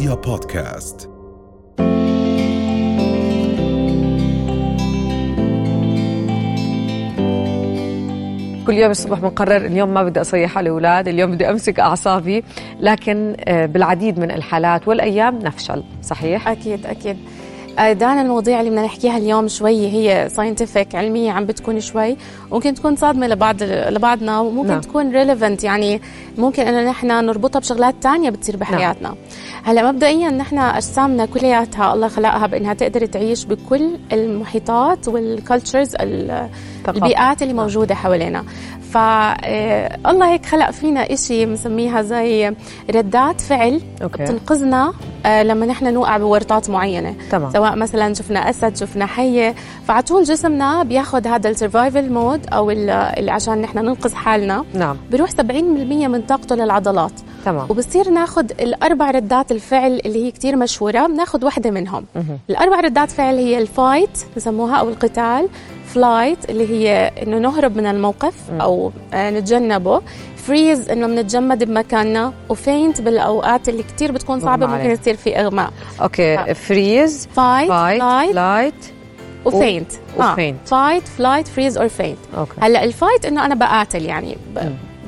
رؤيا بودكاست كل يوم الصبح بنقرر اليوم ما بدي أصيح على الاولاد اليوم بدي أمسك أعصابي لكن آه، بالعديد من الحالات والأيام نفشل صحيح أكيد أكيد آه، دانا المواضيع اللي بدنا نحكيها اليوم شوي هي scientific علمية عم بتكون شوي ممكن تكون صادمة لبعض لبعضنا وممكن نعم. نعم. تكون relevant يعني ممكن إنه نحن نربطها بشغلات تانية بتصير بحياتنا نعم. هلا مبدئيا نحن أجسامنا كلياتها الله خلقها بإنها تقدر تعيش بكل المحيطات وال cultures البيئات اللي موجودة حوالينا. فالله هيك خلق فينا إشي بنسميها زي ردات فعل okay. بتنقذنا آه، لما نحن نوقع بورطات معينة. تمام. سواء مثلا شفنا أسد شفنا حية. فعطول جسمنا بياخذ هذا ال survival mode أو ال- اللي عشان نحن ننقذ حالنا. نعم. بيروح 70% من طاقته للعضلات. تمام. وبصير ناخذ الأربع ردات الفعل اللي هي كتير مشهورة بناخذ واحدة منهم. الأربع ردات فعل هي ال fight بسموها أو القتال. flight اللي هي إنه نهرب من الموقف أو آه، نتجنبه. freeze إنه بنتجمد بمكاننا. و faint بالأوقات اللي كتير بتكون صعبة ممكن. يصير في إغماء. okay freeze fight fight flight و faint و faint. fight flight freeze or faint هلأ ال fight إنه أنا بقاتل يعني. ب...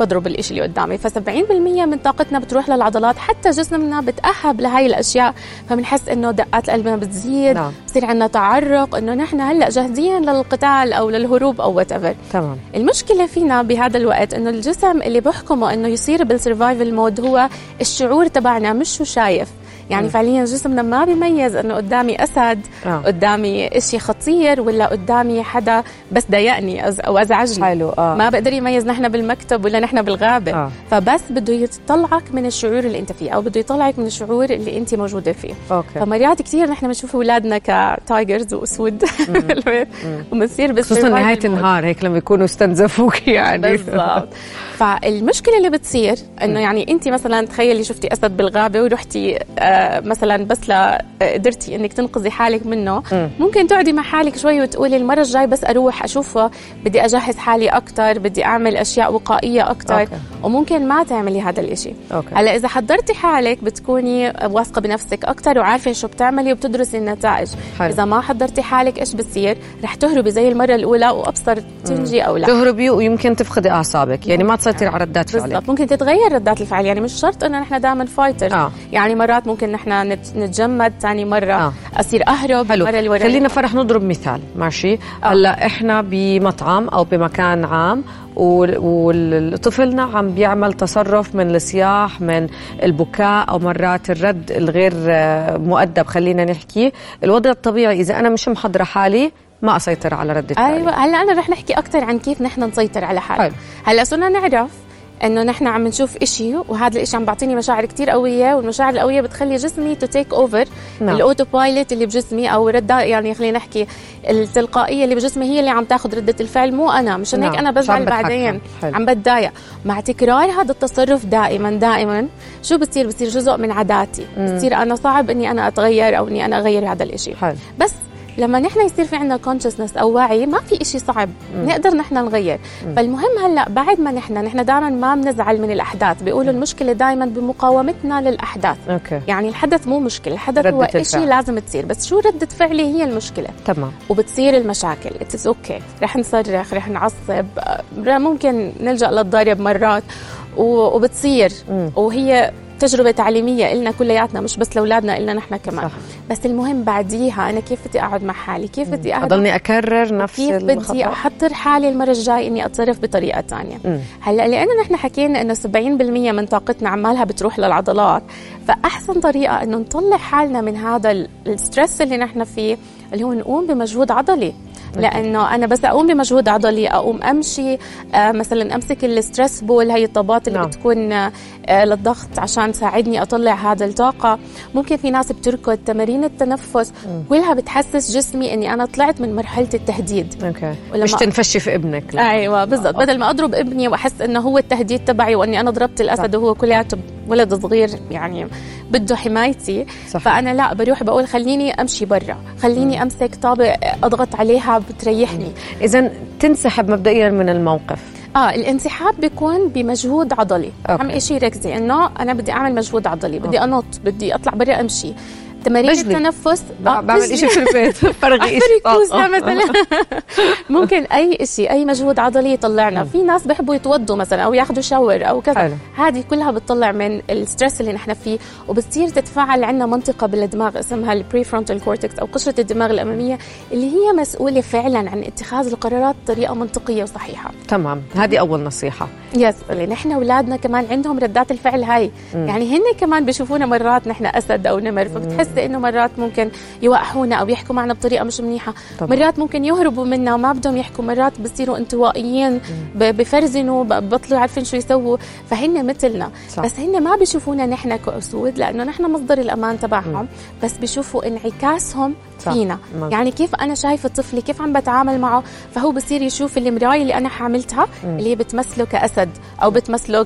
بضرب الإشي اللي قدامي. ف70% من طاقتنا بتروح للعضلات حتى جسمنا بتأهب لهي الأشياء. فبنحس إنه دقات قلبنا بتزيد نعم. بصير عندنا تعرق إنه نحن هلأ جاهزين للقتال أو للهروب أو what تمام. المشكلة فينا بهذا الوقت إنه الجسم اللي بحكمه إنه يصير بال survival mode هو الشعور تبعنا مش شو شايف. يعني فعليا جسمنا ما بيميز إنه قدامي أسد آه. قدامي إشي خطير ولا قدامي حدا بس ضايقني أو أزعجني. حلو آه. ما بقدر يميز نحن بالمكتب ولا نحن بالغابة. آه. فبس بده يطلعك من الشعور اللي أنت فيه أو بده يطلعك من الشعور اللي أنت موجودة فيه. okay. فمرات كثير نحن بنشوف أولادنا ك tigers وأسود. وبنصير بس خصوصا نهاية النهار هيك لما يكونوا استنزفوك يعني. بالضبط. فالمشكلة اللي بتصير إنه يعني أنت مثلا تخيلي شفتي أسد بالغابة ورحتي آه مثلا بس لا قدرتي إنك تنقذي حالك منه ممكن تقعدي مع حالك شوي وتقولي المرة الجاي بس أروح أشوفه بدي أجهز حالي أكثر بدي أعمل أشياء وقائية أكثر. وممكن ما تعملي هذا الإشي. هلأ إذا حضرتي حالك بتكوني واثقة بنفسك أكثر وعارفة شو بتعملي وبتدرسي النتائج. حلو. إذا ما حضرتي حالك إيش بصير رح تهربي زي المرة الأولى وأبصر تنجي أو لا. تهربي ويمكن تفقدي أعصابك يعني ما تسيطري على ردات فعلك. بالضبط. ممكن تتغير ردات الفعل. يعني مش شرط إنه نحن دائما فايتر آه. يعني مرات ممكن نحن نت- نتجمد ثاني مرة. آه. آه. أصير أهرب حلو. المره اللي خلينا فرح نضرب مثال. ماشي. هلا إحنا بمطعم أو بمكان عام وطفلنا عم بيعمل تصرف من الصياح من البكاء أو مرات الرد الغير آه، مؤدب خلينا نحكي. الوضع الطبيعي إذا أنا مش محضرة حالي ما أسيطر على ردة فعلي. أيوه. هلا أنا رح نحكي أكثر عن كيف نحن نسيطر على حالنا. هلا صرنا نعرف؟ إنه نحن عم نشوف إشي وهذا الإشي عم بعطيني مشاعر كتير قوية والمشاعر القوية بتخلي جسمي to take over نعم. ال autopilot اللي بجسمي أو ردة يعني خلينا نحكي التلقائية اللي بجسمي هي اللي عم تاخذ ردة الفعل مو أنا. مشان هيك نعم. أنا بزعل. بعدين. حلو. عم بتضايق. مع تكرار هذا التصرف دائما دائما شو بصير؟ بصير جزء من عاداتي. بصير أنا صعب إني أنا أتغير أو إني أنا أغير هذا الإشي. حلو. بس لما نحن يصير في عندنا consciousness أو وعي ما في إشي صعب. نقدر نحن نغير. فالمهم هلأ بعد ما نحن نحن دائما ما بنزعل من الأحداث. بيقولوا المشكلة دايما بمقاومتنا للأحداث. okay. يعني الحدث مو مشكلة الحدث هو. إشي لازم تصير. بس شو ردة فعلي هي المشكلة؟ تمام. وبتصير المشاكل. it's okay رح نصرخ رح نعصب. ممكن نلجأ للضرب مرات. وبتصير. وهي تجربة تعليمية إلنا كلياتنا مش بس لأولادنا إلنا نحن كمان. صح. بس المهم بعديها أنا كيف بدي أقعد مع حالي؟ كيف بدي أقعد أضلني أكرر نفس كيف بدي أحضر حالي المرة الجاي إني أتصرف بطريقة تانية؟ مم. هلأ لأنه نحن حكينا إنه 70% من طاقتنا عمالها بتروح للعضلات فأحسن طريقة إنه نطلع حالنا من هذا ال- الستريس اللي نحن فيه اللي هو نقوم بمجهود عضلي. لأنه أنا بس أقوم بمجهود عضلي أقوم أمشي آه مثلا أمسك ال stress ball هي الطابات اللي نعم. بتكون آه للضغط عشان تساعدني أطلع هذا الطاقة. ممكن في ناس بتركض تمارين التنفس كلها بتحسس جسمي إني أنا طلعت من مرحلة التهديد. okay. ولما- مش تنفشي في ابنك لا. أيوه بالضبط. بدل ما أضرب ابني وأحس إنه هو التهديد تبعي وإني أنا ضربت الأسد وهو كلياته ولد صغير يعني بده حمايتي صح. فأنا لا بروح بقول خليني أمشي برا خليني أمسك طابة أضغط عليها بتريحني. اذا تنسحب مبدئيا من الموقف. آه الانسحاب بيكون بمجهود عضلي. okay. اهم شيء ركزي إنه أنا بدي أعمل مجهود عضلي بدي أنط بدي أطلع برا أمشي. تمارين بجلي. التنفس. آه بعمل. شيء في البيت فرغي شيء مثلا. ممكن أي شيء أي مجهود عضلي يطلعنا. في ناس بيحبوا يتوضوا مثلا أو ياخذوا shower أو كذا. هذه كلها بتطلع من ال stress اللي نحن فيه وبتصير تتفاعل عندنا منطقة بالدماغ اسمها ال prefrontal cortex أو قشرة الدماغ الأمامية اللي هي مسؤولة فعلا عن اتخاذ القرارات بطريقة منطقية وصحيحة. تمام. هذه أول نصيحة. yes إحنا أولادنا كمان عندهم ردات الفعل هاي. مم. يعني هن كمان بيشوفونا مرات نحن أسد أو نمر فبتحس إنه مرات ممكن يوقحونا أو يحكوا معنا بطريقة مش منيحة. طبعا. مرات ممكن يهربوا منا وما بدهم يحكوا مرات بصيروا انطوائيين بفرزنوا بطلوا عارفين شو يسووا. فهن مثلنا. صح. بس هن ما بيشوفونا نحن كأسود لأنه نحن مصدر الأمان تبعهم. بس بيشوفوا انعكاسهم. فينا. مظبوط. يعني كيف أنا شايفة طفلي كيف عم بتعامل معه؟ فهو بصير يشوف المراية اللي أنا حاملتها اللي هي بتمثله كأسد أو بتمثله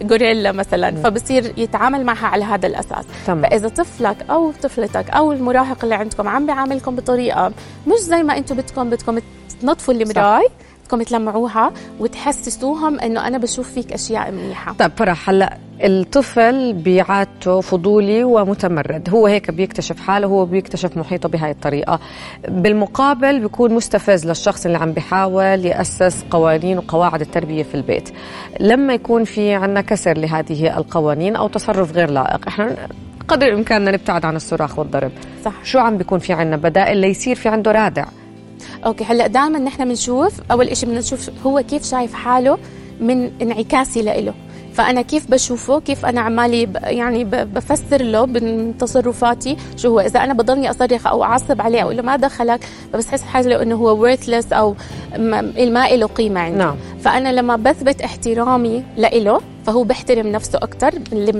كغوريلا مثلا. فبصير يتعامل معها على هذا الأساس. تمام. فإذا طفلك أو طفلتك أو المراهق اللي عندكم عم بيعاملكم بطريقة مش زي ما أنتم بدكم بدكم تنظفوا المراي بدكم تلمعوها وتحسسوهم إنه أنا بشوف فيك أشياء منيحة. طيب فرح هلا الطفل بعادته فضولي ومتمرد هو هيك بيكتشف حاله هو بيكتشف محيطه بهاي الطريقة. بالمقابل بيكون مستفز للشخص اللي عم بيحاول يأسس قوانين وقواعد التربية في البيت. لما يكون في عنا كسر لهذه القوانين أو تصرف غير لائق إحنا قدر الإمكان نبتعد عن الصراخ والضرب. صح. شو عم بيكون في عنا؟ بدائل ليصير في عنده رادع. أوكي هلأ دائما نحن بنشوف أول شيء بدنا نشوف هو كيف شايف حاله من انعكاسي لإله. فأنا كيف بشوفه؟ كيف أنا عمالي يعني بفسر له من تصرفاتي؟ شو هو؟ إذا أنا بضلني أصرخ أو أعصب عليه أقول له ما دخلك فبس حس حاله إنه هو worthless أو ما له قيمة عندي. نعم. فأنا لما بثبت احترامي لإله فهو بيحترم نفسه أكثر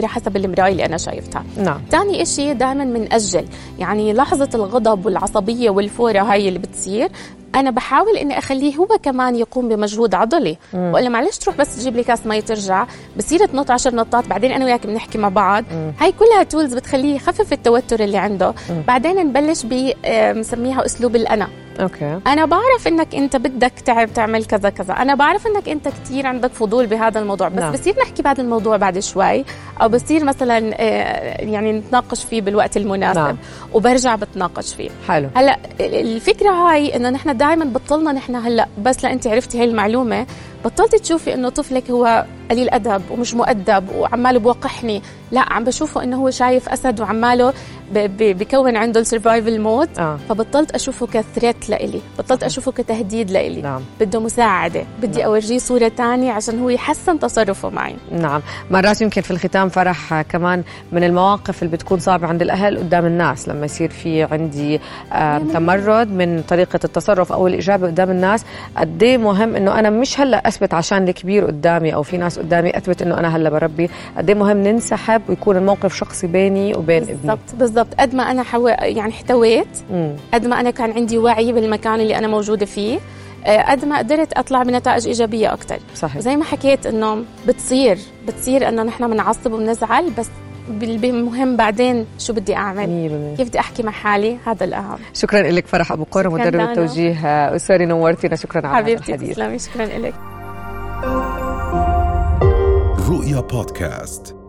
حسب المرايه اللي أنا شايفتها. نعم. تاني إشي دائما بنأجل يعني لحظة الغضب والعصبية والفورة هاي اللي بتصير أنا بحاول إني أخليه هو كمان يقوم بمجهود عضلي. ولا معلش تروح بس تجيب لي كاس مي ترجع بصير تنط عشر نطات بعدين أنا وياك بنحكي مع بعض. هاي كلها tools بتخليه يخفف التوتر اللي عنده. بعدين نبلش بنسميها أسلوب الأنا. okay أنا بعرف إنك أنت بدك تعب تعمل كذا كذا أنا بعرف إنك أنت كثير عندك فضول بهذا الموضوع بس نعم. بصير نحكي بهذا الموضوع بعد شوي أو بصير مثلا آه، يعني نتناقش فيه بالوقت المناسب نعم. وبرجع بتناقش فيه حلو هلأ الفكرة هاي إنه نحن دائما بطلنا نحن هلأ بس لانت عرفتي هاي المعلومة بطلتي تشوفي إنه طفلك هو قليل أدب ومش مؤدب وعماله بوقحني. لا عم بشوفه إنه هو شايف أسد وعماله بكون عنده ال survival mode آه. فبطلت أشوفه ك threat لإلي. بطلت أشوفه كتهديد لإلي. نعم. بده مساعدة. بدي نعم. أورجيه صورة تانية عشان هو يحسن تصرفه معي. نعم. مرات يمكن في الختام فرح آه، كمان من المواقف اللي بتكون صعبة عند الأهل قدام الناس. لما يصير في عندي آه تمرد من طريقة التصرف أو الإجابة قدام الناس قد إيه مهم إنه أنا مش هلأ أثبت عشان الكبير قدامي أو في ناس قدامي أثبت إنه أنا هلا بربي. قد إيه مهم ننسحب ويكون الموقف شخصي بيني وبين ابني. بالضبط بالضبط. قد ما أنا حو... يعني احتويت. قد ما أنا كان عندي وعي بالمكان اللي أنا موجودة فيه آه، قد ما قدرت أطلع بنتائج إيجابية أكثر صحيح. زي ما حكيت إنه بتصير بتصير إنه نحن بنعصب وبنزعل بس بال- المهم بعدين شو بدي أعمل؟ 100% كيف بدي أحكي مع حالي؟ هذا الأهم. شكرا لك فرح قرة شكراً مدرب. التوجيه آه، أسري نورتينا. شكرا على هذا حبيبتي الحديث. تسلمي. شكرا لك. رؤيا بودكاست